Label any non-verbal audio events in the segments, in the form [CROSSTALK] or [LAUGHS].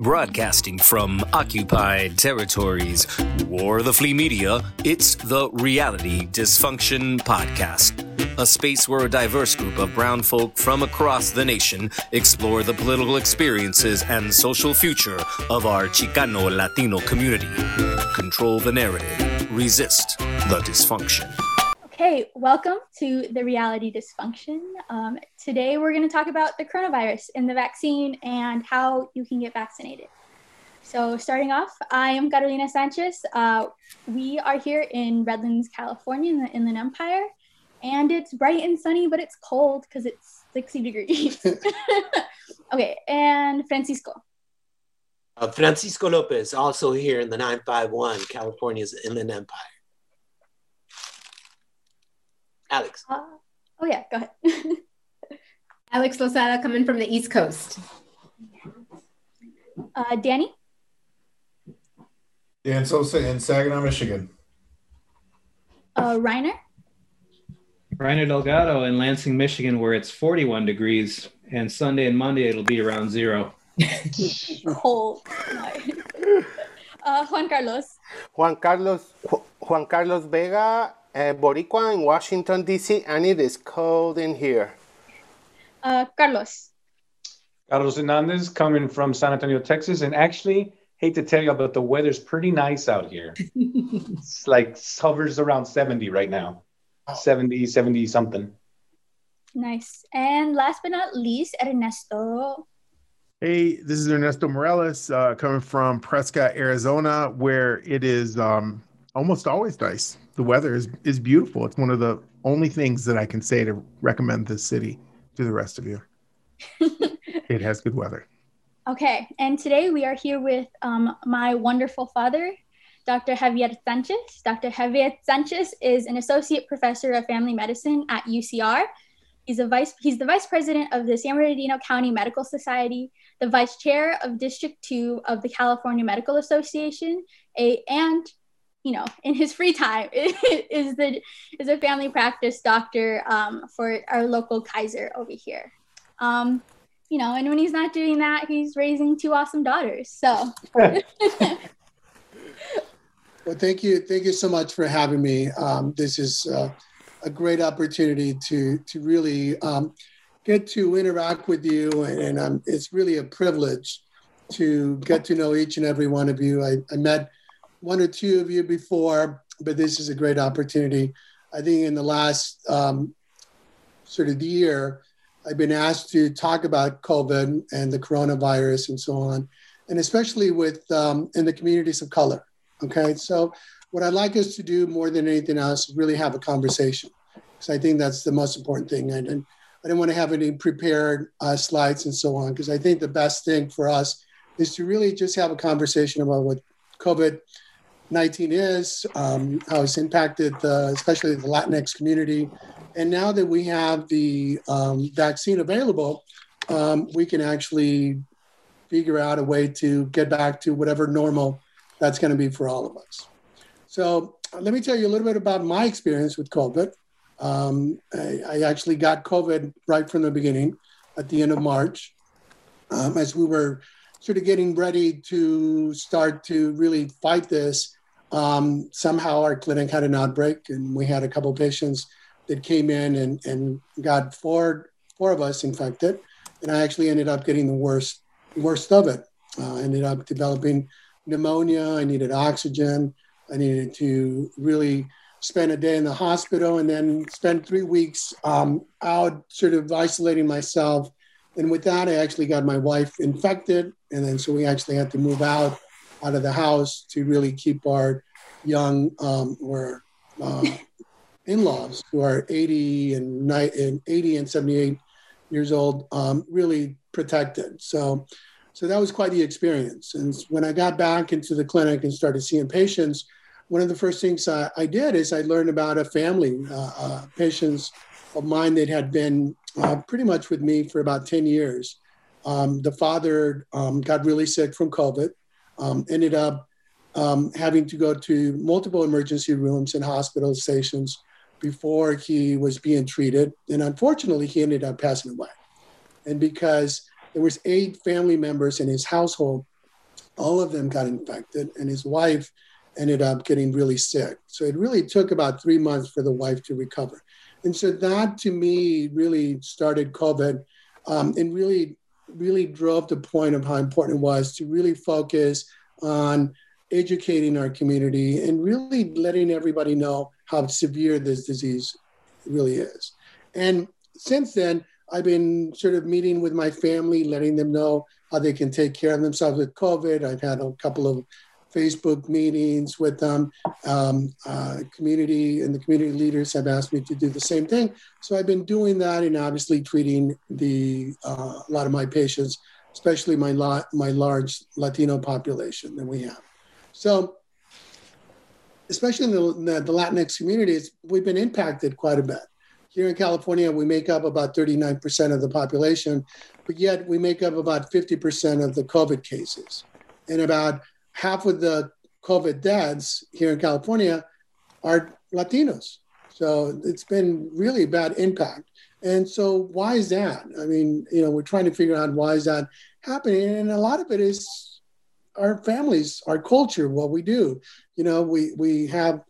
Broadcasting from occupied territories or the flea media, it's the Reality Dysfunction Podcast. A space where a diverse group of brown folk from across the nation explore the political experiences and social future of our Chicano Latino community. Control the narrative, resist the dysfunction. Hey, welcome to the Reality Dysfunction. Um, today we're going to talk about the coronavirus and the vaccine and how you can get vaccinated. So, starting off, I am Carolina Sanchez. Uh, we are here in Redlands, California, in the Inland Empire, and it's bright and sunny, but it's cold because it's 60 degrees. [LAUGHS] [LAUGHS] okay, and Francisco. Uh, Francisco Lopez, also here in the 951, California's Inland Empire. Alex. Uh, oh, yeah, go ahead. [LAUGHS] Alex Losada coming from the East Coast. Uh, Danny. Dan Sosa in Saginaw, Michigan. Uh, Reiner. Reiner Delgado in Lansing, Michigan, where it's 41 degrees, and Sunday and Monday it'll be around zero. [LAUGHS] Cold. [LAUGHS] uh, Juan Carlos. Juan Carlos Juan Carlos Vega uh, Boricua in Washington, D.C., and it is cold in here. Uh, Carlos. Carlos Hernandez coming from San Antonio, Texas. And actually, hate to tell you, but the weather's pretty nice out here. [LAUGHS] it's like hovers around 70 right now 70, 70 something. Nice. And last but not least, Ernesto. Hey, this is Ernesto Morales uh, coming from Prescott, Arizona, where it is um, almost always nice the weather is is beautiful. It's one of the only things that I can say to recommend this city to the rest of you. [LAUGHS] it has good weather. Okay, and today we are here with um, my wonderful father, Dr. Javier Sanchez. Dr. Javier Sanchez is an associate professor of family medicine at UCR. He's a vice he's the vice president of the San Bernardino County Medical Society, the vice chair of District 2 of the California Medical Association, a and you know, in his free time [LAUGHS] is the is a family practice doctor um, for our local Kaiser over here. Um, you know, and when he's not doing that, he's raising two awesome daughters. So. [LAUGHS] well, thank you, thank you so much for having me. Um, this is uh, a great opportunity to to really um, get to interact with you, and, and um, it's really a privilege to get to know each and every one of you. I, I met one or two of you before, but this is a great opportunity. I think in the last um, sort of year, I've been asked to talk about COVID and the coronavirus and so on, and especially with um, in the communities of color. Okay, so what I'd like us to do more than anything else is really have a conversation, because I think that's the most important thing. And, and I didn't want to have any prepared uh, slides and so on, because I think the best thing for us is to really just have a conversation about what COVID 19 is, um, how it's impacted, uh, especially the Latinx community. And now that we have the um, vaccine available, um, we can actually figure out a way to get back to whatever normal that's going to be for all of us. So let me tell you a little bit about my experience with COVID. Um, I, I, actually got COVID right from the beginning at the end of March um, as we were sort of getting ready to start to really fight this um, somehow our clinic had an outbreak, and we had a couple patients that came in and, and got four four of us infected, and I actually ended up getting the worst worst of it. Uh, ended up developing pneumonia. I needed oxygen. I needed to really spend a day in the hospital and then spend three weeks um, out, sort of isolating myself. And with that, I actually got my wife infected, and then so we actually had to move out out of the house to really keep our young um, or uh, [LAUGHS] in-laws who are 80 and, 90, and 80 and 78 years old um, really protected. So, so that was quite the experience. And when I got back into the clinic and started seeing patients, one of the first things I, I did is I learned about a family, uh, uh, patients of mine that had been uh, pretty much with me for about 10 years. Um, the father um, got really sick from COVID um, ended up um, having to go to multiple emergency rooms and hospital stations before he was being treated. And unfortunately, he ended up passing away. And because there was eight family members in his household all of them got infected, and his wife ended up getting really sick. So it really took about three months for the wife to recover. And so that to me really started COVID um, and really, really drove the point of how important it was to really focus on educating our community and really letting everybody know how severe this disease really is. And since then, I've been sort of meeting with my family, letting them know how they can take care of themselves with COVID. I've had a couple of Facebook meetings with them. Um, uh, community and the community leaders have asked me to do the same thing. So I've been doing that and obviously treating the uh, a lot of my patients, especially my lot, my large Latino population that we have. So especially in the, the, the Latinx communities, we've been impacted quite a bit. Here in California, we make up about 39% of the population, but yet we make up about 50% of the COVID cases. And about half of the COVID deaths here in California are Latinos. So it's been really bad impact. And so why is that? I mean, you know, we're trying to figure out why is that happening. And a lot of it is our families, our culture, what we do. You know, we we have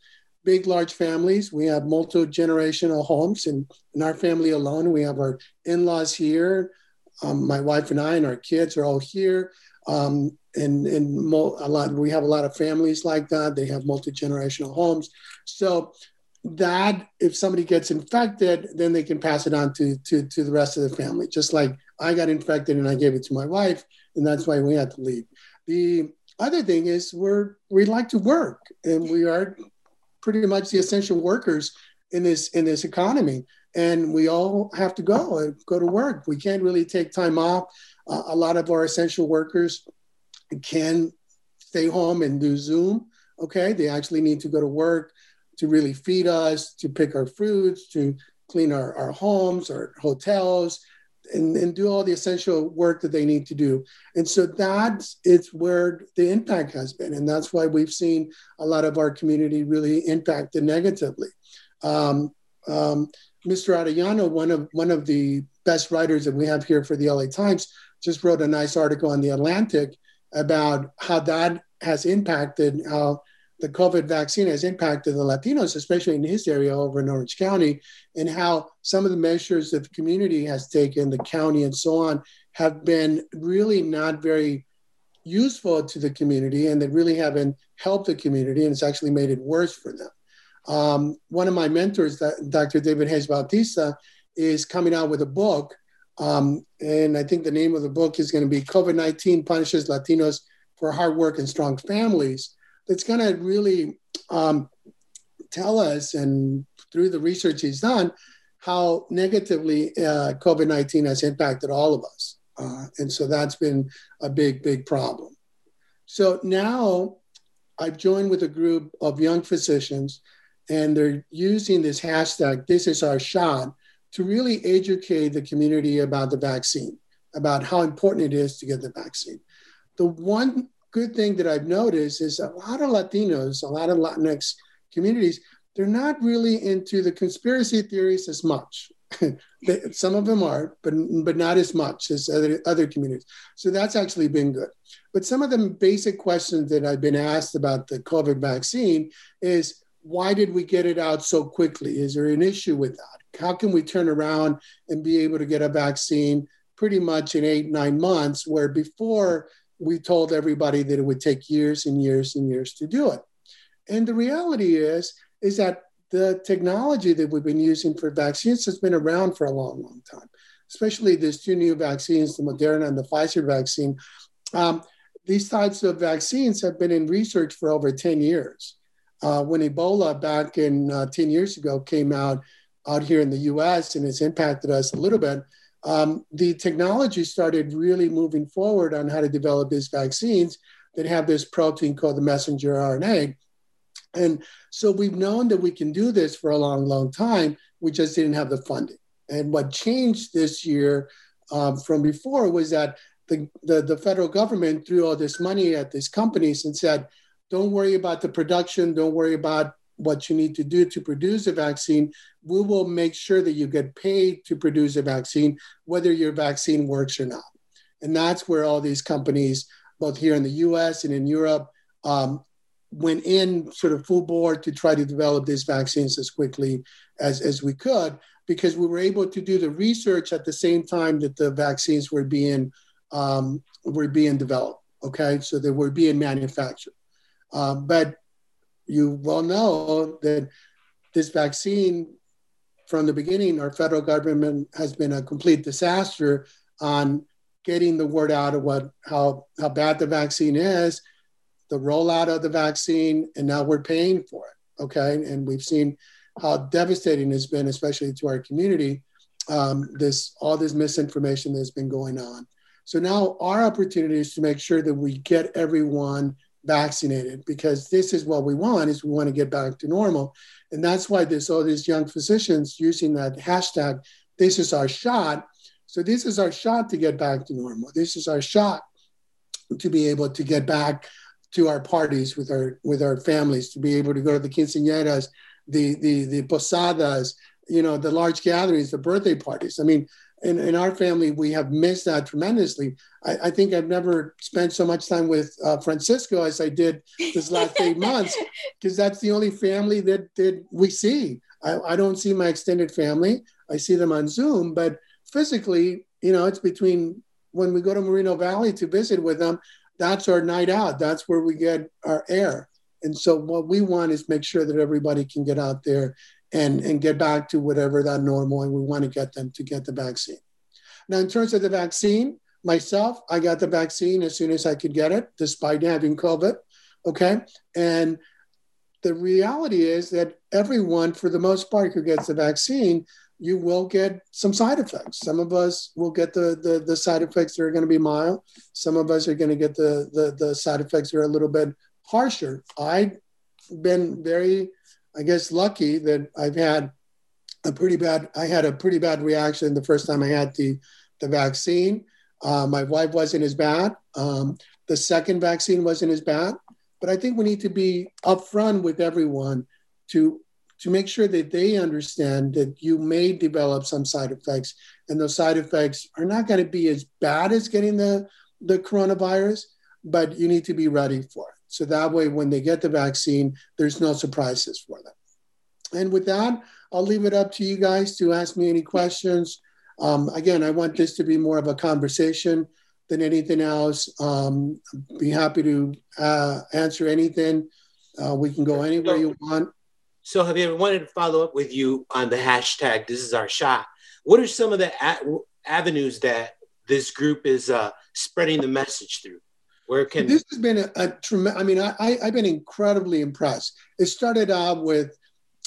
big, large families. We have multi generational homes, and in our family alone, we have our in laws here. Um, my wife and I and our kids are all here. Um, and and mo- a lot, we have a lot of families like that. They have multi generational homes. So that if somebody gets infected, then they can pass it on to, to to the rest of the family. Just like I got infected and I gave it to my wife, and that's why we had to leave. The other thing is we're we like to work and we are pretty much the essential workers in this in this economy. And we all have to go and go to work. We can't really take time off. Uh, a lot of our essential workers can stay home and do zoom okay? They actually need to go to work to really feed us to pick our fruits to clean our, our homes our hotels and, and do all the essential work that they need to do. And so that's where the impact has been. And that's why we've seen a lot of our community really impacted negatively. Um, um, Mr. Arellano, one of one of the best writers that we have here for the LA Times, just wrote a nice article on the Atlantic about how that has impacted how the COVID vaccine has impacted the Latinos, especially in his area over in Orange County, and how some of the measures that the community has taken, the county and so on, have been really not very useful to the community and that really haven't helped the community and it's actually made it worse for them. Um, one of my mentors, Dr. David Hayes Bautista, is coming out with a book. Um, and I think the name of the book is going to be COVID 19 Punishes Latinos for Hard Work and Strong Families that's going to really um, tell us, and through the research he's done, how negatively uh, COVID 19 has impacted all of us. Uh, and so that's been a big, big problem. So now I've joined with a group of young physicians, and they're using this hashtag, This is Our Shot, to really educate the community about the vaccine, about how important it is to get the vaccine. The one good thing that I've noticed is a lot of Latinos, a lot of Latinx communities, they're not really into the conspiracy theories as much. [LAUGHS] Some of them are, but but not as much as other other communities. So that's actually been good. But some of the basic questions that I've been asked about the COVID vaccine is why did we get it out so quickly? Is there an issue with that? How can we turn around and be able to get a vaccine pretty much in eight nine months, where before we told everybody that it would take years and years and years to do it. And the reality is, is that the technology that we've been using for vaccines has been around for a long, long time, especially these two new vaccines, the Moderna and the Pfizer vaccine. Um, these types of vaccines have been in research for over 10 years. Uh, when Ebola back in uh, 10 years ago came out out here in the US and has impacted us a little bit, um, the technology started really moving forward on how to develop these vaccines that have this protein called the messenger RNA. And so we've known that we can do this for a long, long time. We just didn't have the funding. And what changed this year um, from before was that the, the, the federal government threw all this money at these companies and said, don't worry about the production, don't worry about what you need to do to produce a vaccine, we will make sure that you get paid to produce a vaccine, whether your vaccine works or not. And that's where all these companies both here in the US and in Europe, um, went in sort of full board to try to develop these vaccines as quickly as, as we could because we were able to do the research at the same time that the vaccines were being um, were being developed. Okay, so they were being manufactured. Um, but you well know that this vaccine, from the beginning, our federal government has been a complete disaster on getting the word out of what how how bad the vaccine is, the rollout of the vaccine, and now we're paying for it. Okay, and we've seen how devastating it's been, especially to our community. Um, this all this misinformation that's been going on. So now our opportunity is to make sure that we get everyone vaccinated because this is what we want is we want to get back to normal and that's why there's all these young physicians using that hashtag this is our shot so this is our shot to get back to normal. This is our shot to be able to get back to our parties with our with our families, to be able to go to the quinceañeras, the the the posadas, you know, the large gatherings, the birthday parties. I mean, in, in our family, we have missed that tremendously. I, I think I've never spent so much time with uh, Francisco as I did this last eight [LAUGHS] months, because that's the only family that, that we see. I, I don't see my extended family. I see them on Zoom, but physically, you know, it's between when we go to Moreno Valley to visit with them, that's our night out. That's where we get our air. And so what we want is make sure that everybody can get out there and, and get back to whatever that normal, and we want to get them to get the vaccine. Now, in terms of the vaccine, myself, I got the vaccine as soon as I could get it, despite having COVID. Okay. And the reality is that everyone, for the most part, who gets the vaccine you will get some side effects. Some of us will get the, the, the side effects that are going to be mild. Some of us are going to get the, the, the side effects that are a little bit harsher. I've been very, I guess, lucky that I've had a pretty bad, I had a pretty bad reaction the first time I had the, the vaccine. Uh, my wife wasn't as bad. Um, the second vaccine wasn't as bad. But I think we need to be upfront with everyone to to make sure that they understand that you may develop some side effects and those side effects are not going to be as bad as getting the, the coronavirus, but you need to be ready for it. So that way, when they get the vaccine, there's no surprises for them. And with that, I'll leave it up to you guys to ask me any questions. Um, again, I want this to be more of a conversation than anything else. Um, be happy to uh, answer anything. Uh, we can go anywhere you want. So, have you ever wanted to follow up with you on the hashtag? This is our shot. What are some of the avenues that this group is uh, spreading the message through? Where can this has been a, a tremendous? I mean, I, I have been incredibly impressed. It started out with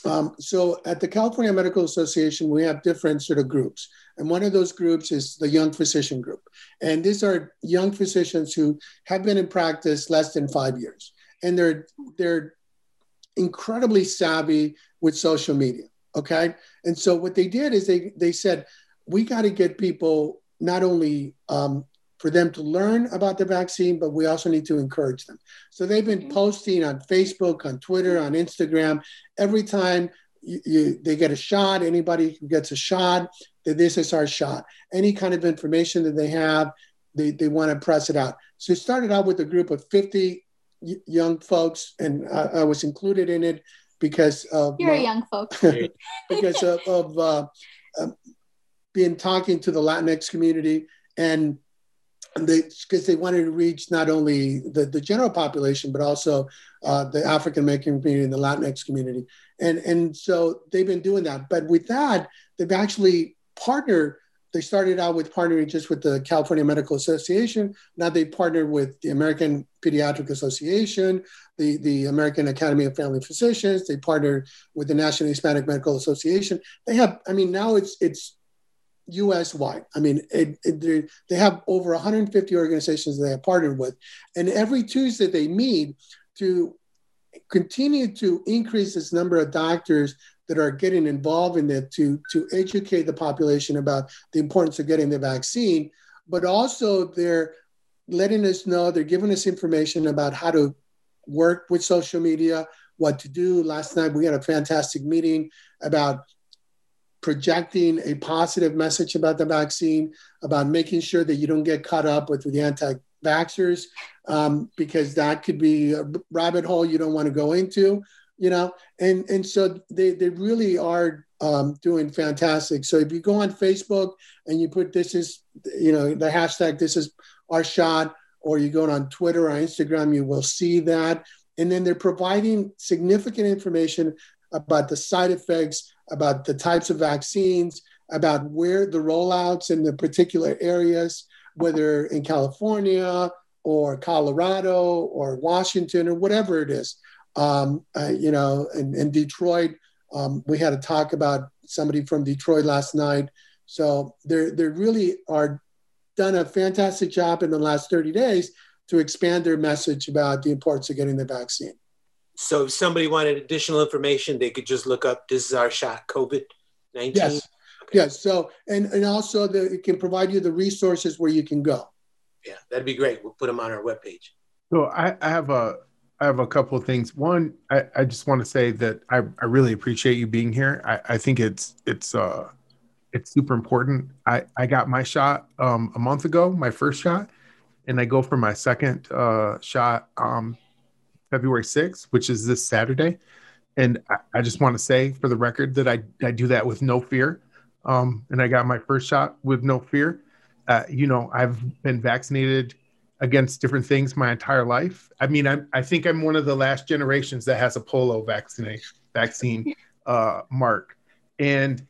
um, so at the California Medical Association, we have different sort of groups. And one of those groups is the Young Physician Group. And these are young physicians who have been in practice less than five years. And they're, they're incredibly savvy with social media. Okay. And so what they did is they, they said, we got to get people not only um, for them to learn about the vaccine, but we also need to encourage them. So they've been mm-hmm. posting on Facebook, on Twitter, on Instagram. Every time you, you, they get a shot, anybody who gets a shot, that this is our shot. Any kind of information that they have, they, they want to press it out. So it started out with a group of 50 young folks, and I, I, was included in it because of you're my, a young folk [LAUGHS] because of, of uh, uh, being talking to the Latinx community and they because they wanted to reach not only the, the general population but also uh, the African American community and the Latinx community, and and so they've been doing that. But with that, they've actually partnered they started out with partnering just with the California Medical Association. Now they partnered with the American Pediatric Association, the, the American Academy of Family Physicians. They partnered with the National Hispanic Medical Association. They have, I mean, now it's it's U.S. wide. I mean, it, it, they have over 150 organizations that they have partnered with, and every Tuesday they meet to continue to increase this number of doctors that are getting involved in it to, to educate the population about the importance of getting the vaccine, but also they're letting us know, they're giving us information about how to work with social media, what to do. Last night we had a fantastic meeting about projecting a positive message about the vaccine, about making sure that you don't get caught up with the anti vaxxers um, because that could be a rabbit hole you don't want to go into, you know. And and so they they really are um, doing fantastic. So if you go on Facebook and you put this is you know the hashtag this is our shot, or you go on Twitter or Instagram, you will see that. And then they're providing significant information about the side effects, about the types of vaccines, about where the rollouts in the particular areas, whether in California or Colorado or Washington or whatever it is. Um, uh, you know, in, in Detroit, um, we had a talk about somebody from Detroit last night. So they they really are done a fantastic job in the last 30 days to expand their message about the importance of getting the vaccine. So if somebody wanted additional information, they could just look up this is our shot COVID 19. Yes. Okay. Yes. So and and also the, it can provide you the resources where you can go. Yeah, that'd be great. We'll put them on our webpage. So I, I have a I have a couple of things. One, I, I just want to say that I, I really appreciate you being here. I, I think it's it's uh it's super important. I, I got my shot um, a month ago, my first shot, and I go for my second uh, shot um, February 6th, which is this Saturday. And I, I just want to say for the record that I, I do that with no fear. Um, and I got my first shot with no fear. Uh, you know, I've been vaccinated against different things my entire life. I mean, I, I think I'm one of the last generations that has a polio vaccination vaccine uh, mark. And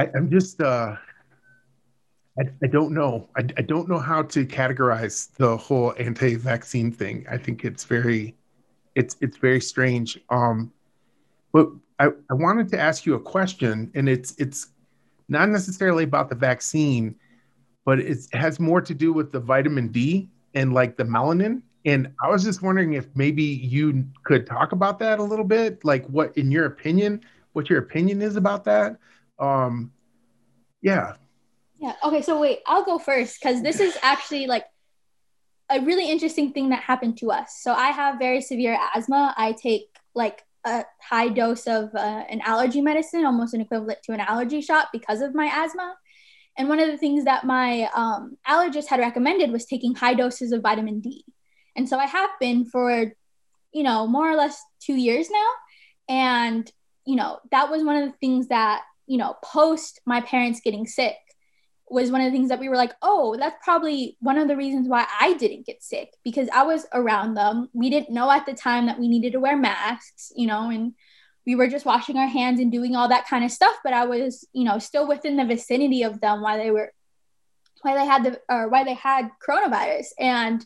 I, am just, uh, I, I don't know. I, I don't know how to categorize the whole anti-vaccine thing. I think it's very, it's it's very strange. Um, but I, I wanted to ask you a question, and it's it's not necessarily about the vaccine, but it has more to do with the vitamin D and like the melanin. And I was just wondering if maybe you could talk about that a little bit, like what, in your opinion, what your opinion is about that. Um, yeah. Yeah. Okay. So wait, I'll go first because this is actually like a really interesting thing that happened to us. So I have very severe asthma. I take like a high dose of uh, an allergy medicine, almost an equivalent to an allergy shot because of my asthma. And one of the things that my um, allergist had recommended was taking high doses of vitamin D. And so I have been for, you know, more or less two years now. And, you know, that was one of the things that you know, post my parents getting sick was one of the things that we were like, oh, that's probably one of the reasons why I didn't get sick because I was around them. We didn't know at the time that we needed to wear masks, you know, and we were just washing our hands and doing all that kind of stuff. But I was, you know, still within the vicinity of them while they were, while they had the, or why they had coronavirus. And,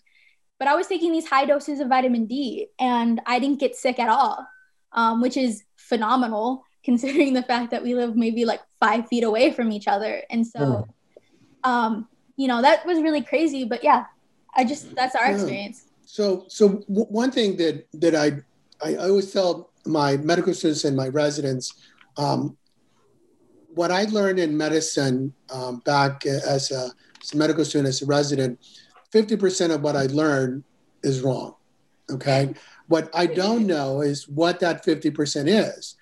but I was taking these high doses of vitamin D and I didn't get sick at all, um, which is phenomenal [LAUGHS] considering the fact that we live maybe like five feet away from each other. And so, mm. Um, you know, that was really crazy. But yeah, I just that's our yeah. experience. So, so w- one thing that that I I always tell my medical students and my residents, um, what I learned in medicine um, back as a, as a medical student, as a resident, fifty percent of what I learned is wrong. Okay, what I don't [LAUGHS] know is what that fifty percent is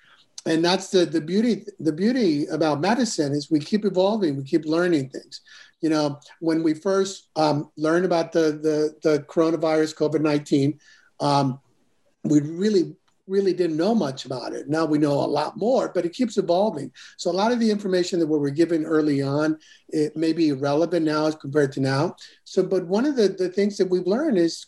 and that's the the beauty the beauty about medicine is we keep evolving we keep learning things. You know when we first um, learned about the the, the coronavirus covid-19 um, we really really didn't know much about it. Now we know a lot more but it keeps evolving. So a lot of the information that we were given early on it may be irrelevant now as compared to now. So but one of the, the things that we've learned is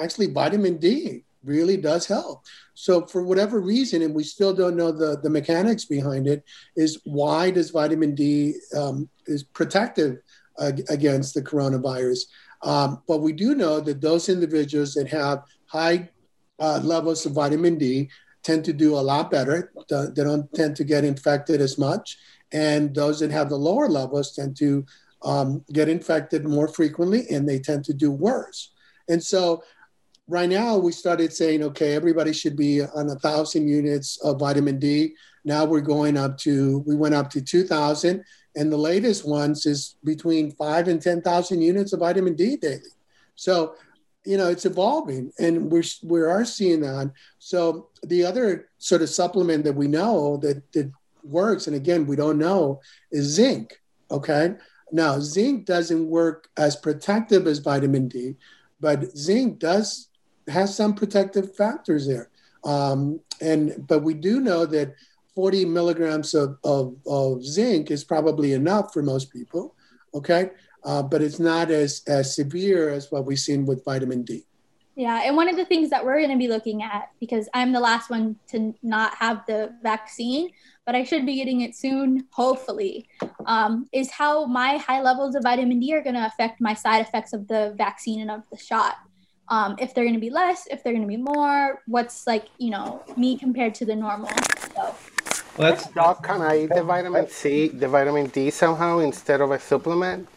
actually vitamin d really does help. So for whatever reason, and we still don't know the, the mechanics behind it, is why does vitamin D um, is protective against the coronavirus? Um, but we do know that those individuals that have high uh, levels of vitamin D tend to do a lot better. They don't tend to get infected as much. And those that have the lower levels tend to um, get infected more frequently and they tend to do worse. And so right now we started saying, okay, everybody should be on a thousand units of vitamin D. Now we're going up to, we went up to 2000 and the latest ones is between five and 10,000 units of vitamin D daily. So, you know, it's evolving and we're, we are seeing that. So the other sort of supplement that we know that, that works, and again, we don't know is zinc. Okay. Now, zinc doesn't work as protective as vitamin D, but zinc does has some protective factors there. Um, and but we do know that 40 milligrams of, of, of zinc is probably enough for most people. Okay, uh, but it's not as as severe as what we've seen with vitamin D. Yeah, and one of the things that we're going to be looking at, because I'm the last one to not have the vaccine, but I should be getting it soon, hopefully, um, is how my high levels of vitamin D are going to affect my side effects of the vaccine and of the shot. Um, if they're going to be less, if they're going to be more, what's like, you know, me compared to the normal. So. Well, that's, Doc, can I eat the vitamin C, the vitamin D somehow instead of a supplement?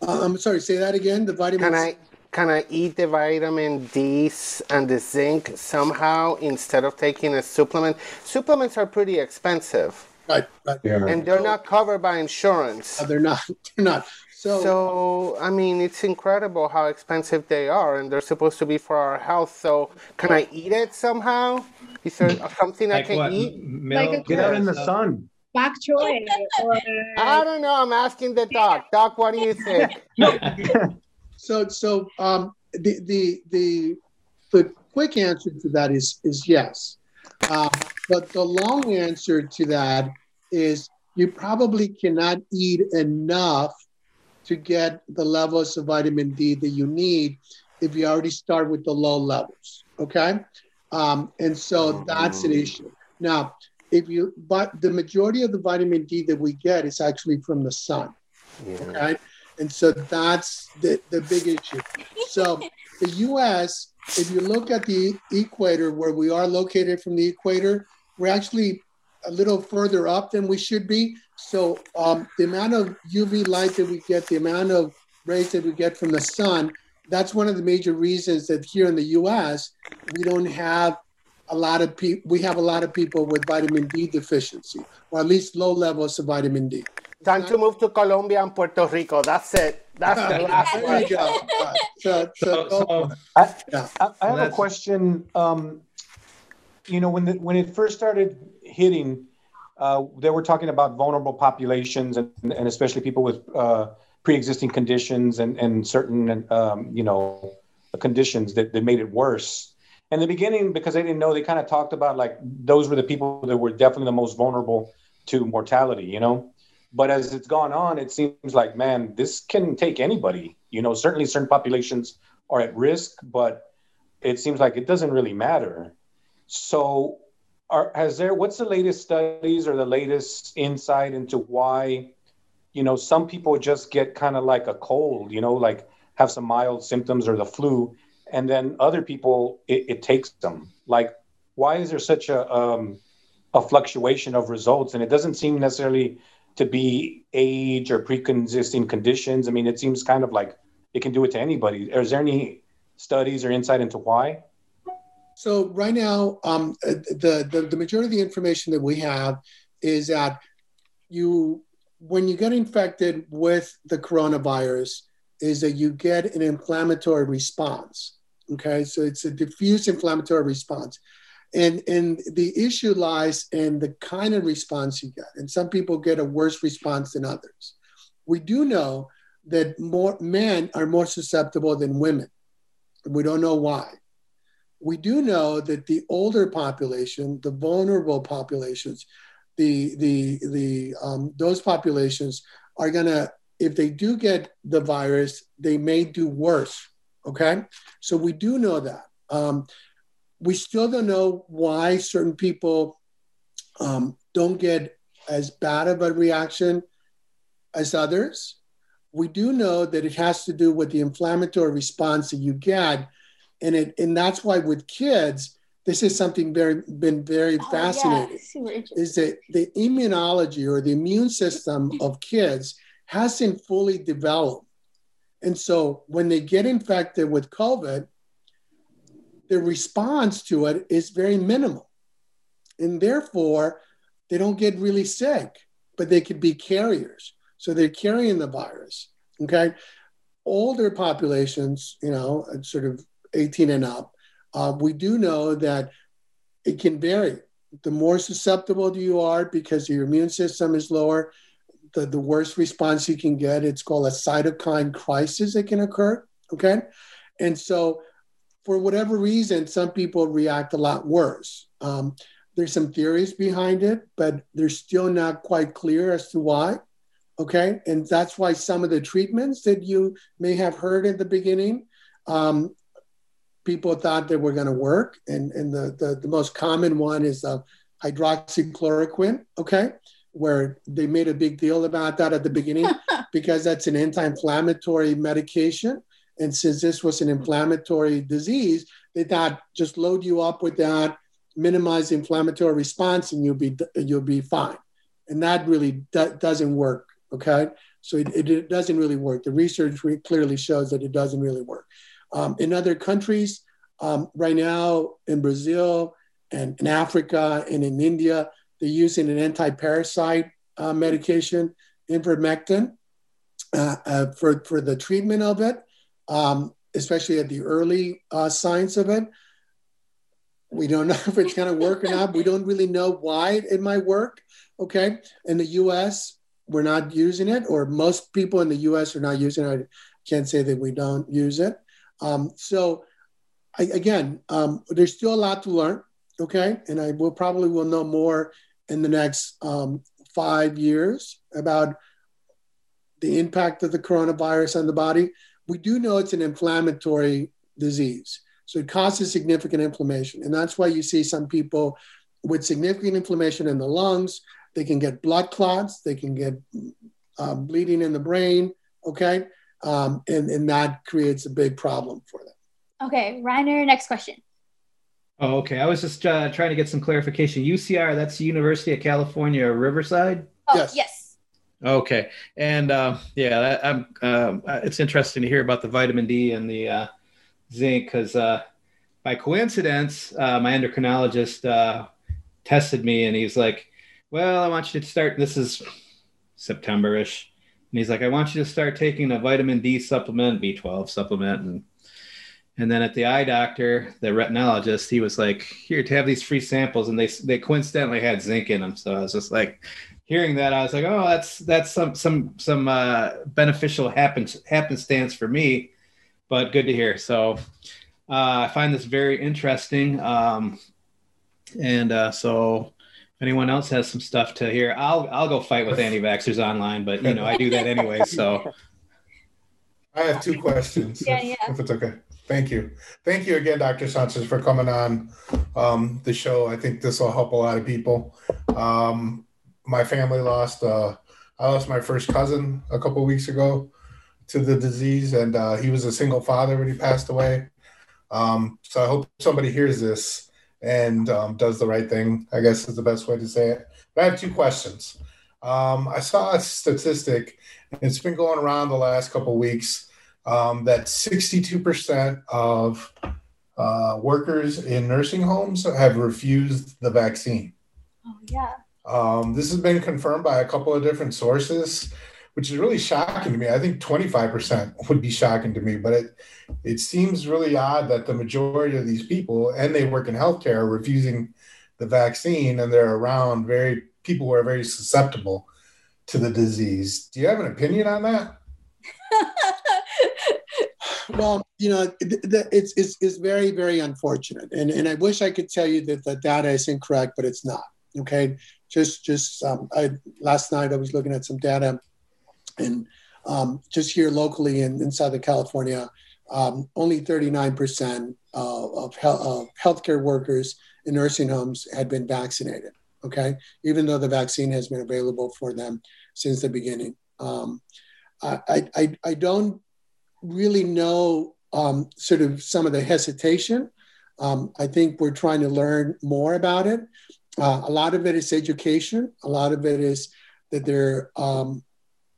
Uh, I'm sorry, say that again. The vitamin. Can I can I eat the vitamin D and the zinc somehow instead of taking a supplement? Supplements are pretty expensive. Right, right. Yeah. And they're not covered by insurance. Uh, they're not. [LAUGHS] They're not. So, so, I mean, it's incredible how expensive they are, and they're supposed to be for our health. So, can I eat it somehow? Is there something like I can what? eat? Milk like Get out in the sun. Bok choy. [LAUGHS] Or... I don't know. I'm asking the doc. Doc, what do you think? [LAUGHS] [LAUGHS] So, so um, the, the the the quick answer to that is is yes, uh, but the long answer to that is you probably cannot eat enough to get the levels of vitamin D that you need if you already start with the low levels. Okay, um, and so that's an issue. Now, if you but the majority of the vitamin D that we get is actually from the sun. Yeah. Okay. And so that's the, the big issue. So the US, if you look at the equator where we are located from the equator, we're actually a little further up than we should be. So um, the amount of UV light that we get, the amount of rays that we get from the sun, that's one of the major reasons that here in the US, we don't have a lot of people, we have a lot of people with vitamin D deficiency, or at least low levels of vitamin D. Time to move to Colombia and Puerto Rico. That's it. That's the last one. So, so, so I, yeah. I, I have a question. Um, you know, when the, when it first started hitting, uh, they were talking about vulnerable populations and, and especially people with uh, pre-existing conditions and, and certain, um, you know, conditions that, that made it worse. In the beginning, because they didn't know, they kind of talked about like those were the people that were definitely the most vulnerable to mortality, you know? But as it's gone on, it seems like, man, this can take anybody. You know, certainly certain populations are at risk, but it seems like it doesn't really matter. So, are, has there? What's the latest studies or the latest insight into why, you know, some people just get kind of like a cold, you know, like have some mild symptoms or the flu, and then other people it, it takes them. Like, why is there such a um, a fluctuation of results? And it doesn't seem necessarily to be age or pre-existing conditions? I mean, it seems kind of like it can do it to anybody. Is there any studies or insight into why? So right now, um, the, the the majority of the information that we have is that you when you get infected with the coronavirus is that you get an inflammatory response. Okay, so it's a diffuse inflammatory response. And, and the issue lies in the kind of response you get. And some people get a worse response than others. We do know that more men are more susceptible than women. We don't know why. We do know that the older population, the vulnerable populations, the the the um, those populations are gonna, if they do get the virus, they may do worse. Okay, so we do know that. Um, we still don't know why certain people um, don't get as bad of a reaction as others. We do know that it has to do with the inflammatory response that you get, and it and that's why with kids, this is something very been very oh, fascinating. Yeah. Is that the immunology or the immune system of kids hasn't fully developed, and so when they get infected with COVID, the response to it is very minimal. And therefore, they don't get really sick, but they could be carriers. So they're carrying the virus. Okay. Older populations, you know, sort of 18 and up, uh, we do know that it can vary. The more susceptible you are because your immune system is lower, the, the worst response you can get. It's called a cytokine crisis that can occur. Okay. And so, for whatever reason, some people react a lot worse. Um, there's some theories behind it, but they're still not quite clear as to why. Okay. And that's why some of the treatments that you may have heard in the beginning, um, people thought they were going to work. And, and the, the, the, most common one is uh, hydroxychloroquine. Okay where they made a big deal about that at the beginning [LAUGHS] because that's an anti-inflammatory medication and since this was an inflammatory disease they thought just load you up with that minimize the inflammatory response and you'll be you'll be fine and that really do- doesn't work okay so it, it, doesn't really work the research re- clearly shows that it doesn't really work um, in other countries um, right now in brazil and in africa and in india they're using an anti-parasite uh, medication, ivermectin, uh, uh, for, for the treatment of it, um, especially at the early uh, signs of it. We don't know [LAUGHS] if it's going to work or not. We don't really know why it might work. Okay. In the US, we're not using it, or most people in the US are not using it. I can't say that we don't use it. Um, so, I, again, um, there's still a lot to learn. Okay. And I will probably will know more in the next um, five years about the impact of the coronavirus on the body. We do know it's an inflammatory disease. So it causes significant inflammation. And that's why you see some people with significant inflammation in the lungs. They can get blood clots, they can get um, bleeding in the brain, okay? Um, and, and that creates a big problem for them. Okay, Reiner, next question. Oh, okay. I was just uh, trying to get some clarification. UCR, that's University of California, Riverside. Oh, yes. yes. Okay, and uh, yeah, I'm. Um, uh, it's interesting to hear about the vitamin D and the uh, zinc because uh, by coincidence, uh, my endocrinologist tested me and he's like, "Well, I want you to start. This is September-ish." And he's like, I want you to start taking a vitamin D supplement, B12 supplement, and and then at the eye doctor, the retinologist, he was like, "Here to have these free samples," and they they coincidentally had zinc in them. So I was just like, hearing that, I was like, "Oh, that's that's some some some uh, beneficial happen happenstance for me." But good to hear. So uh, I find this very interesting. Um, and uh, so if anyone else has some stuff to hear, I'll I'll go fight with anti-vaxxers online. But you know, I do that anyway. So I have two questions. yeah, yeah. if it's okay. Thank you. Thank you again, Dr. Sanchez, for coming on um, the show. I think this will help a lot of people. Um, my family lost, uh, I lost my first cousin a couple weeks ago to the disease, and uh, he was a single father when he passed away. Um, so I hope somebody hears this and um, does the right thing, I guess is the best way to say it. But I have two questions. Um, I saw a statistic, it's been going around the last couple weeks um, that 62% of uh, workers in nursing homes have refused the vaccine. Oh, yeah. Um, this has been confirmed by a couple of different sources, which is really shocking to me. I think 25% would be shocking to me, but it, it seems really odd that the majority of these people, and they work in healthcare, are refusing the vaccine and they're around very people who are very susceptible to the disease. Do you have an opinion on that? [LAUGHS] well, you know, it's, it's, it's very, very unfortunate. And, and I wish I could tell you that the data is incorrect, but it's not. Okay. Just, just um, I, last night I was looking at some data and um, just here locally in, in Southern California, um, only 39% uh, of, health, of healthcare workers in nursing homes had been vaccinated. Okay. Even though the vaccine has been available for them since the beginning. Um, I, I, I don't really know um, sort of some of the hesitation. Um, I think we're trying to learn more about it. Uh, a lot of it is education. A lot of it is that they're um,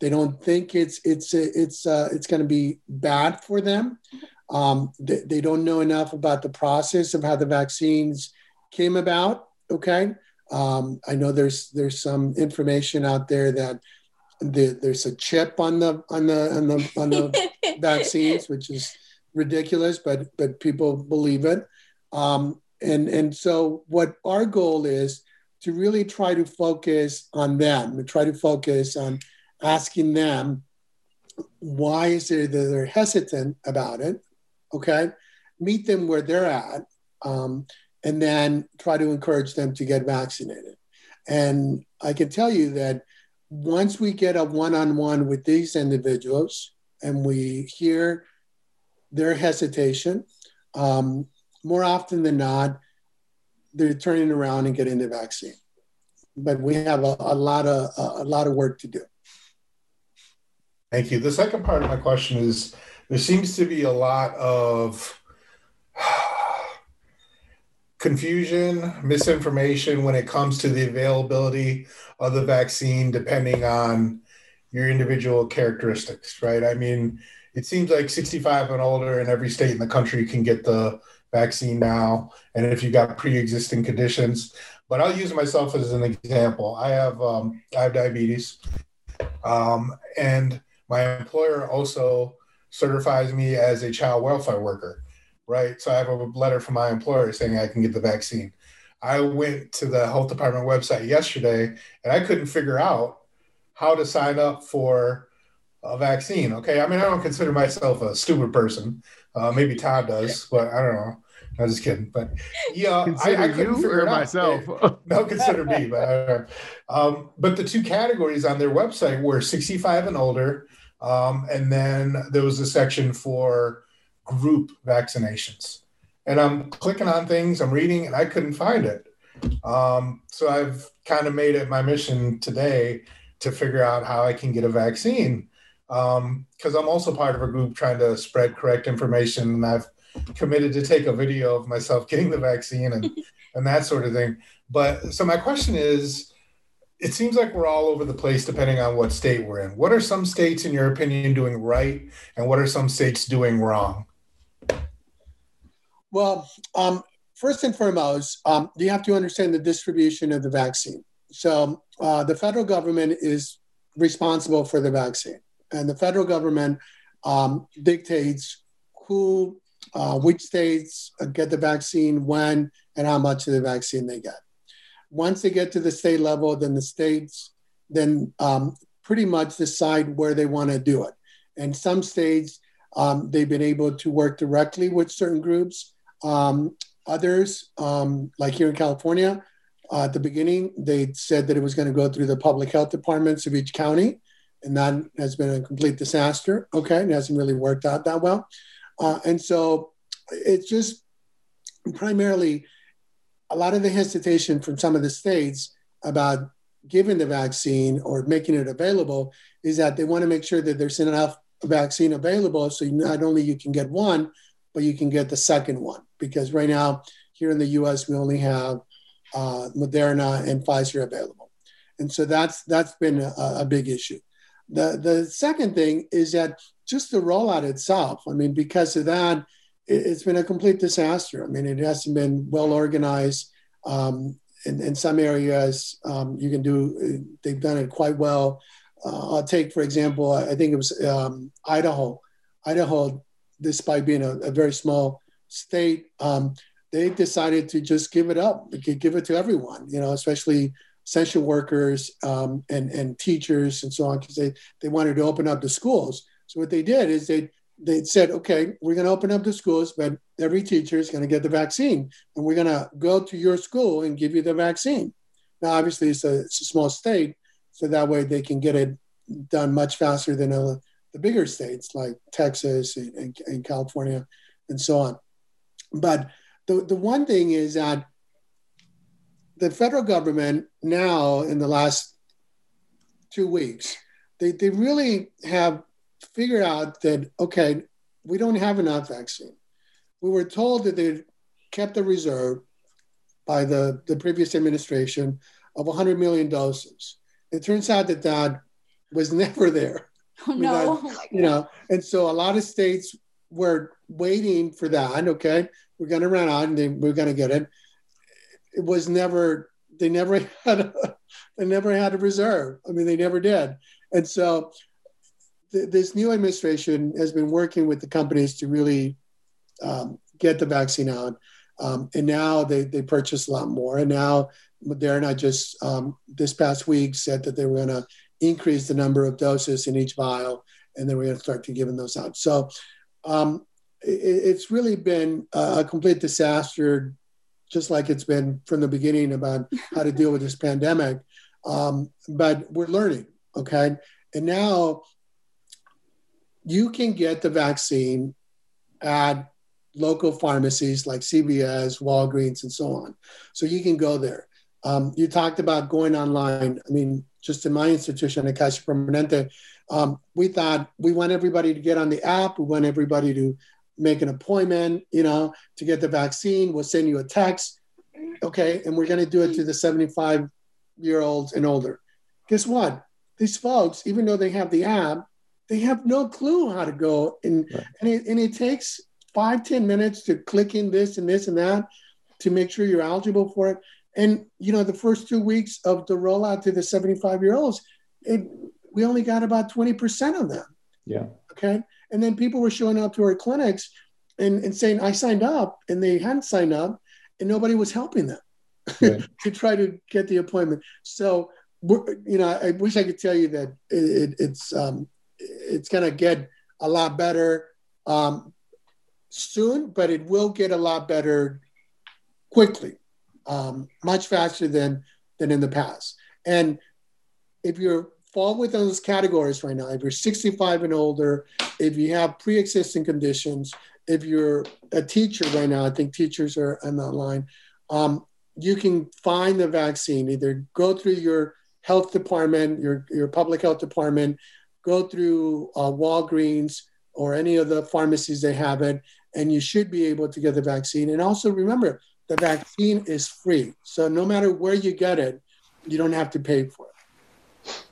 they don't think it's it's it's uh, it's going to be bad for them. Um, they, they, don't know enough about the process of how the vaccines came about. Okay, um, I know there's there's some information out there that the, there's a chip on the on the on the on the [LAUGHS] vaccines, which is ridiculous, but but people believe it. Um, and and so what our goal is to really try to focus on them, and try to focus on asking them why is it that they're hesitant about it, okay? Meet them where they're at, um, and then try to encourage them to get vaccinated. And I can tell you that once we get a one on one with these individuals and we hear their hesitation, um, more often than not, they're turning around and getting the vaccine. But we have a, a lot of a, a lot of work to do. Thank you. The second part of my question is there seems to be a lot of [SIGHS] confusion, misinformation when it comes to the availability of the vaccine, depending on your individual characteristics, right? I mean, it seems like 65 and older in every state in the country can get the vaccine now. And if you've got pre-existing conditions, but I'll use myself as an example. I have um, I have diabetes, um, and my employer also certifies me as a child welfare worker right? So I have a letter from my employer saying I can get the vaccine. I went to the health department website yesterday and I couldn't figure out how to sign up for a vaccine. Okay. I mean, I don't consider myself a stupid person. Uh, maybe Todd does, but I don't know. I'm just kidding. But yeah, consider I, I couldn't figure it myself. Out. [LAUGHS] no, consider me. But, uh, um, but the two categories on their website were 65 and older. Um, and then there was a section for group vaccinations. And I'm clicking on things, I'm reading, and I couldn't find it. Um, so I've kind of made it my mission today to figure out how I can get a vaccine because um, I'm also part of a group trying to spread correct information, and I've committed to take a video of myself [LAUGHS] getting the vaccine and and that sort of thing. But so my question is, it seems like we're all over the place depending on what state we're in. What are some states, in your opinion, doing right, and what are some states doing wrong? Well, um, first and foremost, um, you have to understand the distribution of the vaccine. So uh, the federal government is responsible for the vaccine, and the federal government um, dictates who, uh, which states get the vaccine, when, and how much of the vaccine they get. Once they get to the state level, then the states then um, pretty much decide where they want to do it. And some states, um, they've been able to work directly with certain groups um, others, um, like here in California, uh, at the beginning, they said that it was going to go through the public health departments of each county, and that has been a complete disaster. Okay, it hasn't really worked out that well. Uh, and so it's just primarily a lot of the hesitation from some of the states about giving the vaccine or making it available is that they want to make sure that there's enough vaccine available so not only you can get one but you can get the second one because right now here in the U.S. we only have uh, Moderna and Pfizer available, and so that's that's been a, a, big issue. The the second thing is that just the rollout itself. I mean, because of that, it, has been a complete disaster. I mean, it hasn't been well organized. Um, in, in some areas, um, you can do. They've done it quite well. Uh, I'll take, for example, I think it was um, Idaho. Idaho despite being a, a very small state, um, they decided to just give it up, give it to everyone, you know, especially essential workers um, and, and teachers and so on, because they, they wanted to open up the schools. So what they did is they they said, okay, we're going to open up the schools, but every teacher is going to get the vaccine, and we're going to go to your school and give you the vaccine. Now, obviously, it's a, it's a small state, so that way they can get it done much faster than a, the bigger states like Texas and, and, and California and so on. But the, the one thing is that the federal government now, in the last two weeks, they, they really have figured out that, okay, we don't have enough vaccine. We were told that they kept a reserve by the, the previous administration of 100 million doses. It turns out that that was [LAUGHS] never there. Oh, no. oh you know, and so a lot of states were waiting for that. Okay, we're going to run out and they, we're going to get it. It was never. They never [LAUGHS] had. A, they never had a reserve. I mean, they never did. And so, th- this new administration has been working with the companies to really um, get the vaccine out. Um, and now they, they purchased a lot more. And now they're Moderna just um, this past week said that they were going to increase the number of doses in each vial, and then we're going to start to giving those out. So um, it, it's really been a complete disaster, just like it's been from the beginning about how to deal with this pandemic. Um, but we're learning, okay? And now you can get the vaccine at local pharmacies like CVS, Walgreens, and so on. So you can go there. Um, you talked about going online. I mean, just in my institution at Kaiser Permanente, um, we thought we want everybody to get on the app. We want everybody to make an appointment, you know, to get the vaccine. We'll send you a text. Okay. And we're going to do it to the 75 year olds and older. Guess what? These folks, even though they have the app, they have no clue how to go. And, right. and, it, and it takes five ten minutes to click in this and this and that to make sure you're eligible for it. And, you know, the first two weeks of the rollout to the 75 year olds, it, we only got about 20% of them. Yeah. Okay. And then people were showing up to our clinics and, and saying, I signed up, and they hadn't signed up, and nobody was helping them [LAUGHS] right. to try to get the appointment. So, you know, I wish I could tell you that it, it, it's um, it's going to get a lot better um, soon, but it will get a lot better quickly, um, much faster than than in the past. And if you're fall within those categories right now. If you're 65 and older, if you have pre-existing conditions, if you're a teacher right now, I think teachers are on that line. Um, you can find the vaccine. Either go through your health department, your your public health department, go through uh, Walgreens or any of the pharmacies they have it, and you should be able to get the vaccine. And also remember, the vaccine is free, so no matter where you get it, you don't have to pay for it.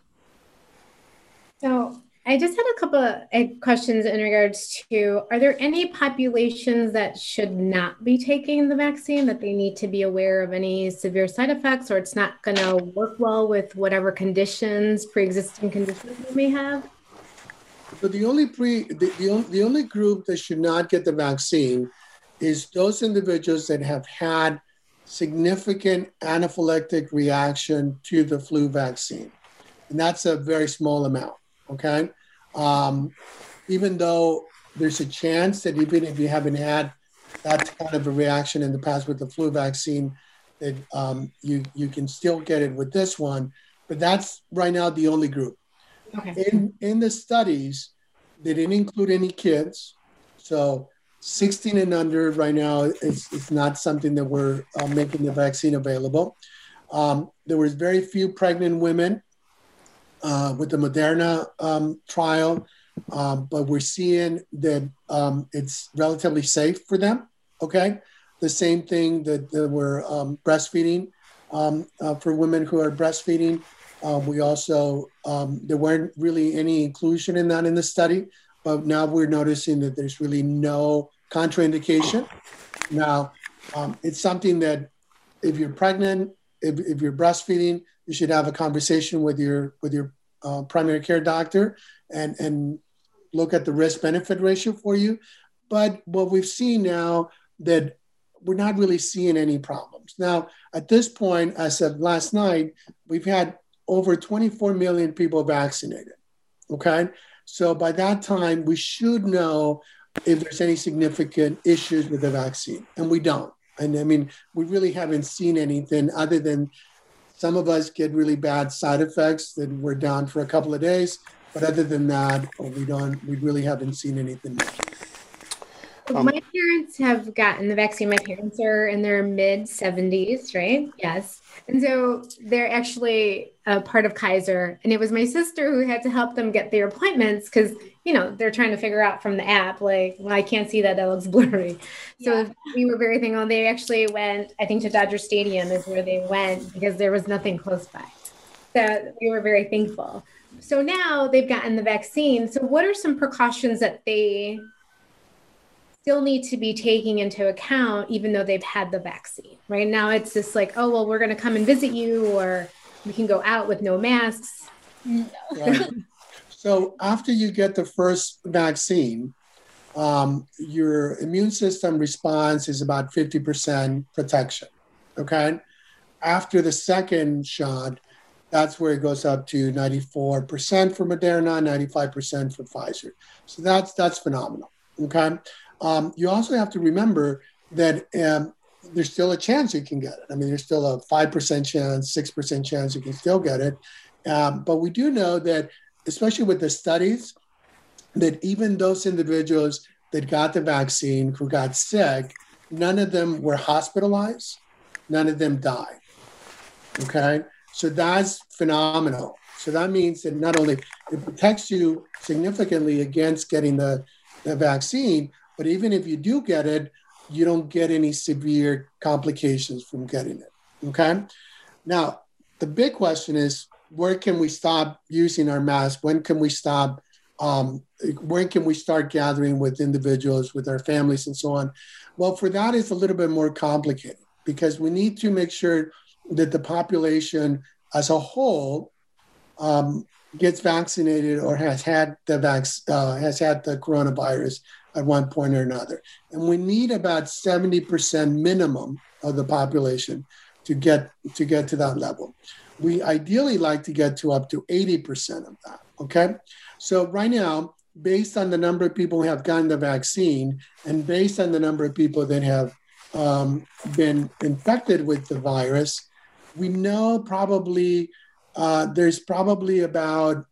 So I just had a couple of eh, questions in regards to are there any populations that should not be taking the vaccine that they need to be aware of any severe side effects or it's not going to work well with whatever conditions, pre-existing conditions they may have? So the only pre the, the, the only group that should not get the vaccine is those individuals that have had significant anaphylactic reaction to the flu vaccine. And that's a very small amount. Okay. Um, even though there's a chance that even if you haven't had that kind of a reaction in the past with the flu vaccine, that um, you you can still get it with this one. But that's right now the only group. Okay. In in the studies, they didn't include any kids, so 16 and under right now is, is not something that we're uh, making the vaccine available. Um, there was very few pregnant women uh, with the Moderna um, trial, um, but we're seeing that um, it's relatively safe for them. Okay, the same thing that, that we're um, breastfeeding um, uh, for women who are breastfeeding. Uh, we also um, there weren't really any inclusion in that in the study, but now we're noticing that there's really no contraindication. Now, it's something that if you're pregnant, if, if you're breastfeeding, you should have a conversation with your with your uh, primary care doctor and and look at the risk benefit ratio for you. But what we've seen now that we're not really seeing any problems. Now, at this point, as of last night, we've had over 24 million people vaccinated. Okay. So by that time, we should know if there's any significant issues with the vaccine, and we don't. And I mean, we really haven't seen anything other than some of us get really bad side effects that we're down for a couple of days. But other than that, we don't, we really haven't seen anything. Um, my parents have gotten the vaccine. My parents are in their mid 70s, right? Yes. And so they're actually a part of Kaiser. And it was my sister who had to help them get their appointments because, you know, they're trying to figure out from the app, like, well, I can't see that. That looks [LAUGHS] blurry. So yeah. we were very thankful. They actually went, I think, to Dodger Stadium is where they went because there was nothing close by. So we were very thankful. So now they've gotten the vaccine. So, what are some precautions that they still need to be taking into account even though they've had the vaccine right now it's just like oh well we're going to come and visit you or we can go out with no masks right. [LAUGHS] so after you get the first vaccine um, your immune system response is about 50% protection okay after the second shot That's where it goes up to 94% for Moderna, 95% for Pfizer. So that's that's phenomenal. Okay. Um, you also have to remember that um, there's still a chance you can get it. I mean, there's still a 5% chance, 6% chance you can still get it. Um, but we do know that, especially with the studies, that even those individuals that got the vaccine who got sick, none of them were hospitalized, none of them died. Okay. So that's phenomenal. So that means that not only it protects you significantly against getting the, the vaccine, but even if you do get it, you don't get any severe complications from getting it. Okay. Now, the big question is where can we stop using our mask? When can we stop? Um, when can we start gathering with individuals, with our families, and so on? Well, for that, it's a little bit more complicated because we need to make sure that the population as a whole um, gets vaccinated or has had the vac- uh, has had the coronavirus at one point or another. And we need about 70% minimum of the population to get to get to that level. We ideally like to get to up to 80% of that. Okay. So right now, based on the number of people who have gotten the vaccine and based on the number of people that have um, been infected with the virus, we know probably uh, there's probably about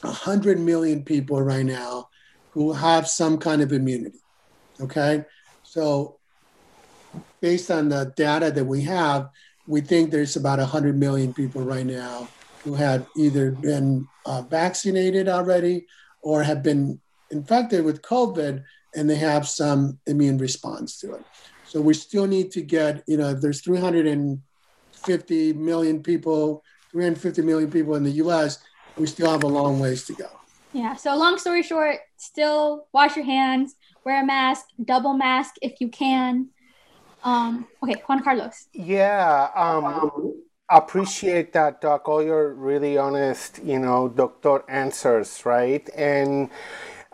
100 million people right now who have some kind of immunity. Okay. So, based on the data that we have, we think there's about 100 million people right now who have either been uh, vaccinated already or have been infected with COVID and they have some immune response to it. So we still need to get, you know, if there's 350 million people, 350 million people in the US, we still have a long ways to go. Yeah. So long story short, still wash your hands, wear a mask, double mask if you can. Um, okay, Juan Carlos. Yeah. Um, appreciate that, Doc. All your really honest, you know, doctor answers, right? And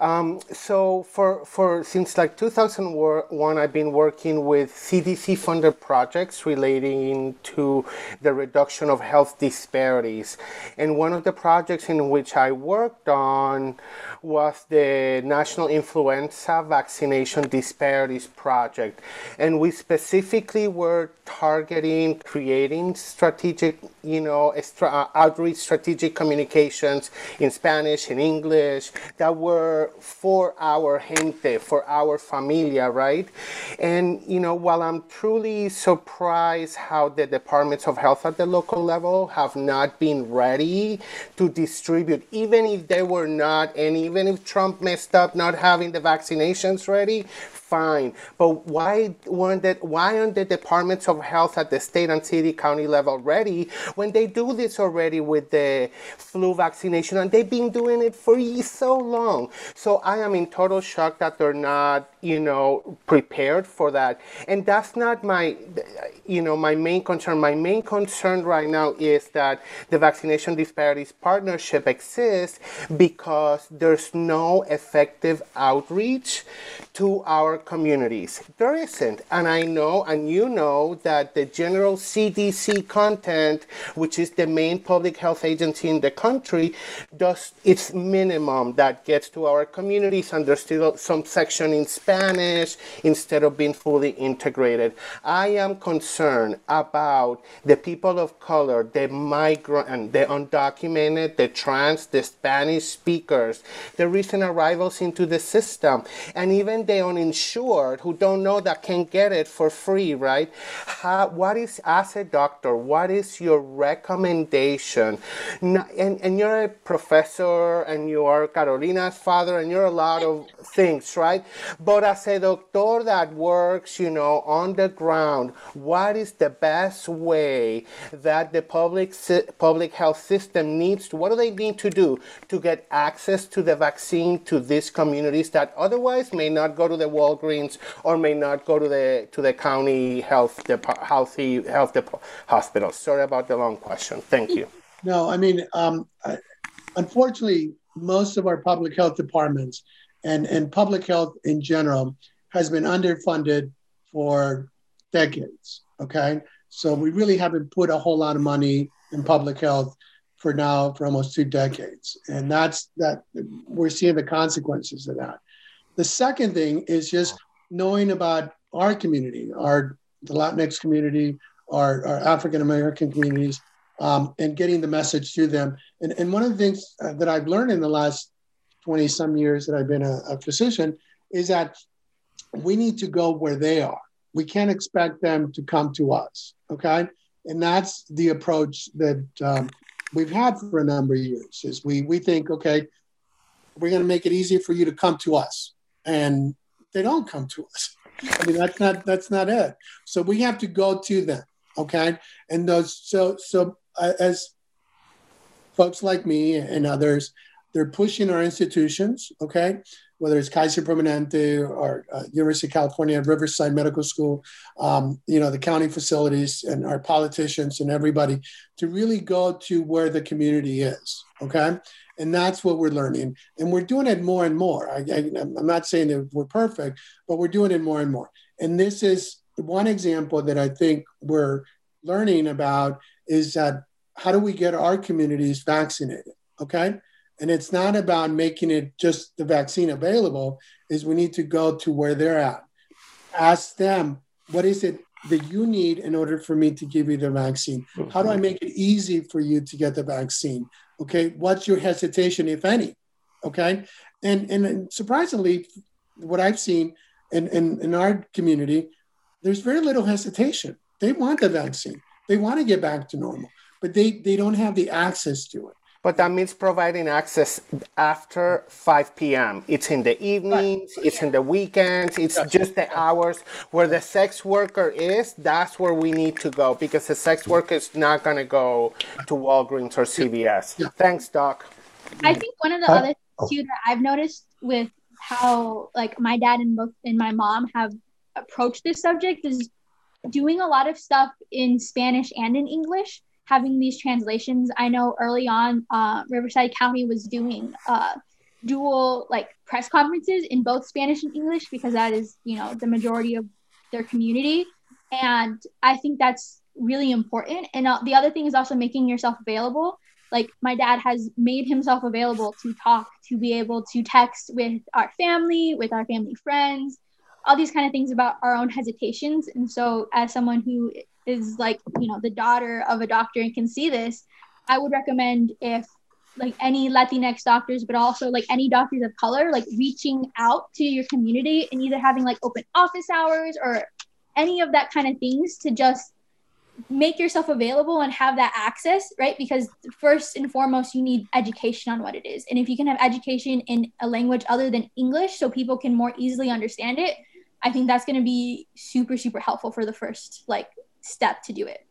um, so for, for since like 2001, I've been working with CDC funded projects relating to the reduction of health disparities. And one of the projects in which I worked on was the National Influenza Vaccination Disparities Project. And we specifically were targeting creating strategic, you know, uh, outreach strategic communications in Spanish, in English, that were for our gente, for our familia, right? And, you know, while I'm truly surprised how the departments of health at the local level have not been ready to distribute, even if they were not, and even if Trump messed up not having the vaccinations ready, fine. But why weren't that why aren't the departments of health at the state and city county level ready when they do this already with the flu vaccination and they've been doing it for so long? So I am in total shock that they're not, you know, prepared for that. And that's not my you know my main concern. My main concern right now is that the vaccination disparities partnership exists because there's no effective outreach to our communities. There isn't. And I know, and you know, that the general CDC content, which is the main public health agency in the country, does its minimum that gets to our communities, and there's still some section in Spanish instead of being fully integrated. I am concerned about the people of color, the migrant, the undocumented, the trans, the Spanish speakers, the recent arrivals into the system, and even the uninsured uninsured who don't know that can get it for free, right? How, what is, as a doctor, what is your recommendation? and, and you're a professor and you are Carolina's father and you're a lot of things, right? But as a doctor that works, you know, on the ground, what is the best way that the public public health system needs to, what do they need to do to get access to the vaccine to these communities that otherwise may not go to the Walgreens Walgreens or may not go to the to the county health healthy health hospital. Sorry about the long question. Thank you. No, I mean, um, unfortunately, most of our public health departments and and public health in general has been underfunded for decades. Okay, so we really haven't put a whole lot of money in public health for now for almost two decades. And that's that we're seeing the consequences of that. The second thing is just knowing about our community, our the Latinx community, our, our African American communities, um, and getting the message to them. And, and one of the things uh, that I've learned in the last 20 some years that I've been a, a physician is that we need to go where they are. We can't expect them to come to us. Okay. And that's the approach that um, we've had for a number of years is we, we think, okay, we're going to make it easier for you to come to us. And they don't come to us. I mean, that's not, that's not it. So we have to go to them. Okay. And those, so, so uh, as folks like me and others, they're pushing our institutions, okay, whether it's Kaiser Permanente or uh, University of California, Riverside Medical School, um, you know, the county facilities and our politicians and everybody to really go to where the community is, okay? And that's what we're learning. And we're doing it more and more. I, I'm not saying that we're perfect, but we're doing it more and more. And this is one example that I think we're learning about is that how do we get our communities vaccinated, okay? and it's not about making it just the vaccine available is we need to go to where they're at ask them what is it that you need in order for me to give you the vaccine. How do i mm-hmm. make it easy for you to get the vaccine? Okay what's your hesitation if any? Okay? And and surprisingly what i've seen in, in, in our community there's very little hesitation. They want the vaccine. They want to get back to normal but they they don't have the access to it but that means providing access after 5 p.m. It's in the evenings, it's in the weekends, it's just the hours where the sex worker is. That's where we need to go because the sex worker is not going to go to Walgreens or CVS. Thanks, Doc. I think one of the other things too that I've noticed with how like my dad and both and my mom have approached this subject is doing a lot of stuff in Spanish and in English having these translations. I know early on, uh, Riverside County was doing uh, dual like press conferences in both Spanish and English because that is, you know, the majority of their community. And I think that's really important. And uh, the other thing is also making yourself available. Like my dad has made himself available to talk, to be able to text with our family, with our family friends, all these kind of things about our own hesitations. And so, as someone who is like you know the daughter of a doctor and can see this i would recommend if like any latinx doctors but also like any doctors of color like reaching out to your community and either having like open office hours or any of that kind of things to just make yourself available and have that access right? Because first and foremost you need education on what it is. And if you can have education in a language other than english so people can more easily understand it i think that's going to be super super helpful for the first like step to do it.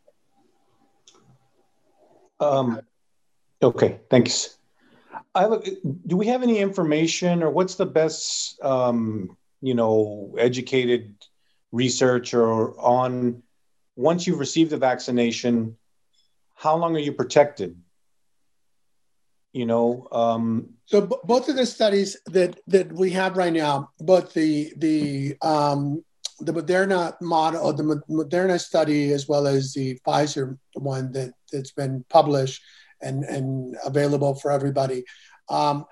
Um, okay, thanks. I look, do we have any information or what's the best, um, you know, educated research or on once you've received the vaccination, how long are you protected? You know, um, so b- both of the studies that that we have right now, both the the um, the Moderna model, the Moderna study, as well as the Pfizer one that, that's been published and, and available for everybody, um,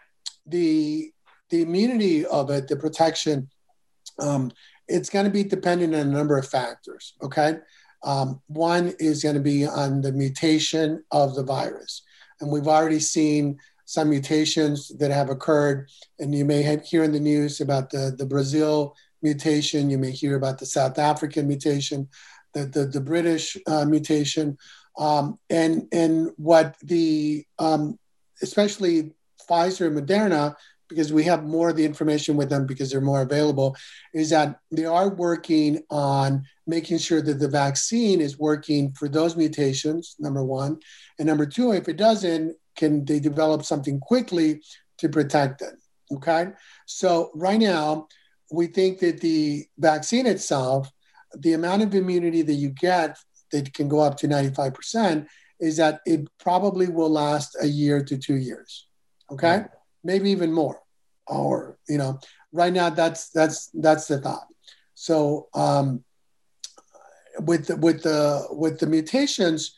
the, the immunity of it, the protection, um, it's going to be dependent on a number of factors. Okay. Um, one is going to be on the mutation of the virus. And we've already seen some mutations that have occurred. And you may have, hear in the news about the, the Brazil mutation. You may hear about the South African mutation, the, the, the British uh, mutation. Um, and, and what the, um, especially Pfizer and Moderna, because we have more of the information with them because they're more available, is that they are working on making sure that the vaccine is working for those mutations, number one. And number two, if it doesn't, can they develop something quickly to protect it? Okay. So right now, we think that the vaccine itself, the amount of immunity that you get that can go up to 95%, is that it probably will last a year to two years. Okay. Mm-hmm. Maybe even more. Or, you know, right now that's that's that's the thought. So um with the with the with the mutations,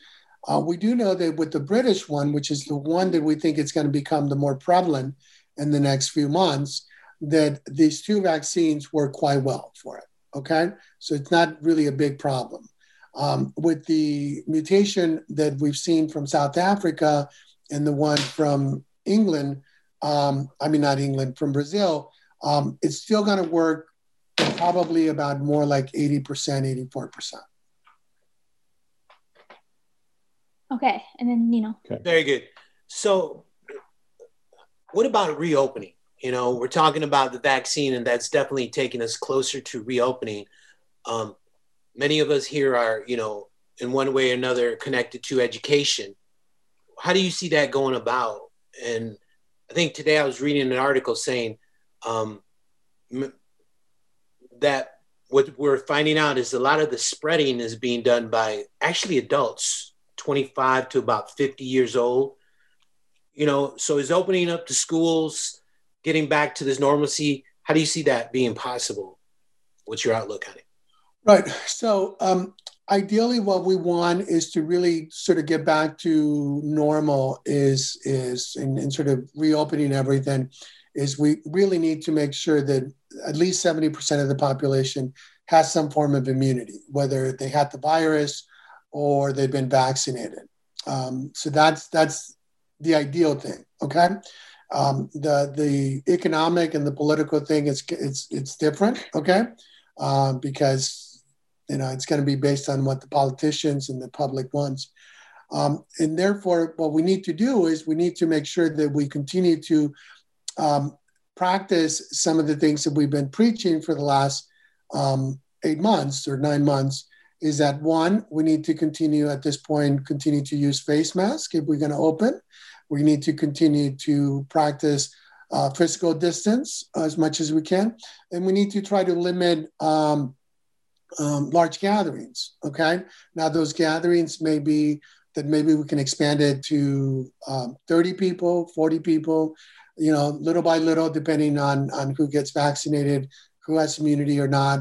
Uh, we do know that with the British one, which is the one that we think it's going to become the more prevalent in the next few months, that these two vaccines work quite well for it. Okay, so it's not really a big problem. Um, with the mutation that we've seen from South Africa and the one from England, um, I mean, not England, from Brazil, um, it's still going to work probably about more like 80%, 84%. Okay. And then, you know. Okay. Very good. So, what about reopening? You know, we're talking about the vaccine, and that's definitely taking us closer to reopening. Um, many of us here are, you know, in one way or another connected to education. How do you see that going about? And I think today I was reading an article saying um, that what we're finding out is a lot of the spreading is being done by actually adults, 25 to about 50 years old. You know, so is opening up the schools, getting back to this normalcy. How do you see that being possible? What's your outlook on it? Right. So, um, ideally, what we want is to really sort of get back to normal. Is is in, sort of reopening everything. Is we really need to make sure that at least seventy percent of the population has some form of immunity, whether they had the virus or they've been vaccinated. Um, so that's that's the ideal thing. Okay. Um, the the economic and the political thing is it's it's different. Okay. Uh, because you know, it's going to be based on what the politicians and the public wants. Um, and therefore, what we need to do is we need to make sure that we continue to um, practice some of the things that we've been preaching for the last um, eight months or nine months. Is that one, we need to continue at this point, continue to use face masks if we're going to open. We need to continue to practice uh, physical distance as much as we can. And we need to try to limit um, um, large gatherings. Okay. Now, those gatherings may be that maybe we can expand it to um, 30 people, 40 people, you know, little by little, depending on, on who gets vaccinated, who has immunity or not.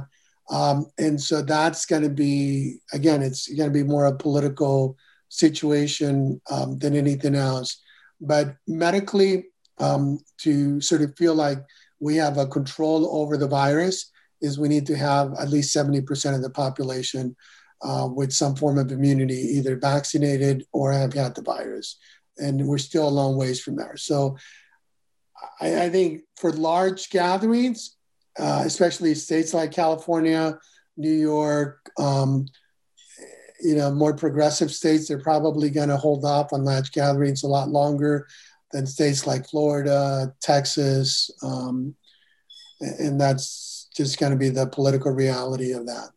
Um, and so that's going to be, again, it's going to be more a political situation um, than anything else. But medically, um, to sort of feel like we have a control over the virus, is we need to have at least 70% of the population uh, with some form of immunity, either vaccinated or have had the virus. And we're still a long ways from there. So I, I think for large gatherings, uh, especially states like California, New York, um, you know, more progressive states, they're probably going to hold off on large gatherings a lot longer than states like Florida, Texas, um, and that's just going to be the political reality of that.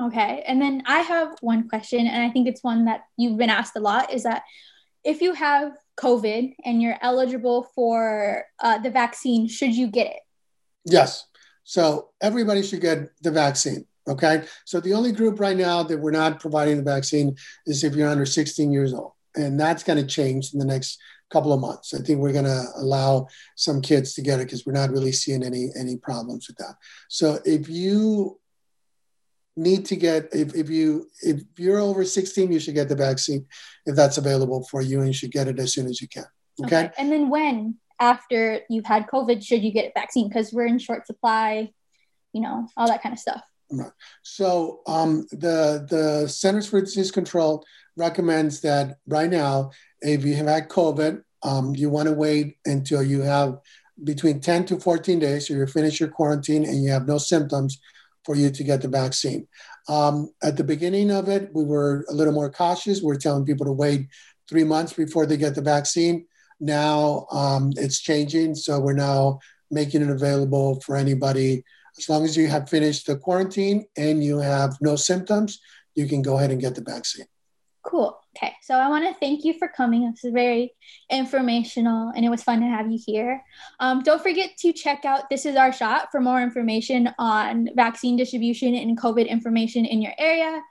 Okay. And then I have one question, and I think it's one that you've been asked a lot is that if you have COVID and you're eligible for uh, the vaccine, should you get it? Yes. So everybody should get the vaccine. Okay. So the only group right now that we're not providing the vaccine is if you're under 16 years old. And that's going to change in the next couple of months. I think we're going to allow some kids to get it because we're not really seeing any any problems with that. So if you need to get if, if you if you're over 16 you should get the vaccine if that's available for you and you should get it as soon as you can okay, okay. and then when after you've had covid should you get a vaccine because we're in short supply you know all that kind of stuff. So um, the the centers for disease control recommends that right now, if you have had COVID, um, you want to wait until you have between 10 to 14 days, so you finish your quarantine and you have no symptoms for you to get the vaccine. Um, at the beginning of it, we were a little more cautious. We we're telling people to wait three months before they get the vaccine. Now um, it's changing, so we're now making it available for anybody. As long as you have finished the quarantine and you have no symptoms, you can go ahead and get the vaccine. Cool. Okay. So I want to thank you for coming. This is very informational and it was fun to have you here. Um, don't forget to check out This Is Our Shot for more information on vaccine distribution and COVID information in your area.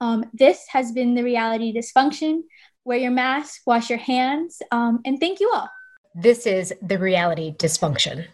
Um, this has been the reality dysfunction. Wear your mask, wash your hands, um, and thank you all. This is the reality dysfunction.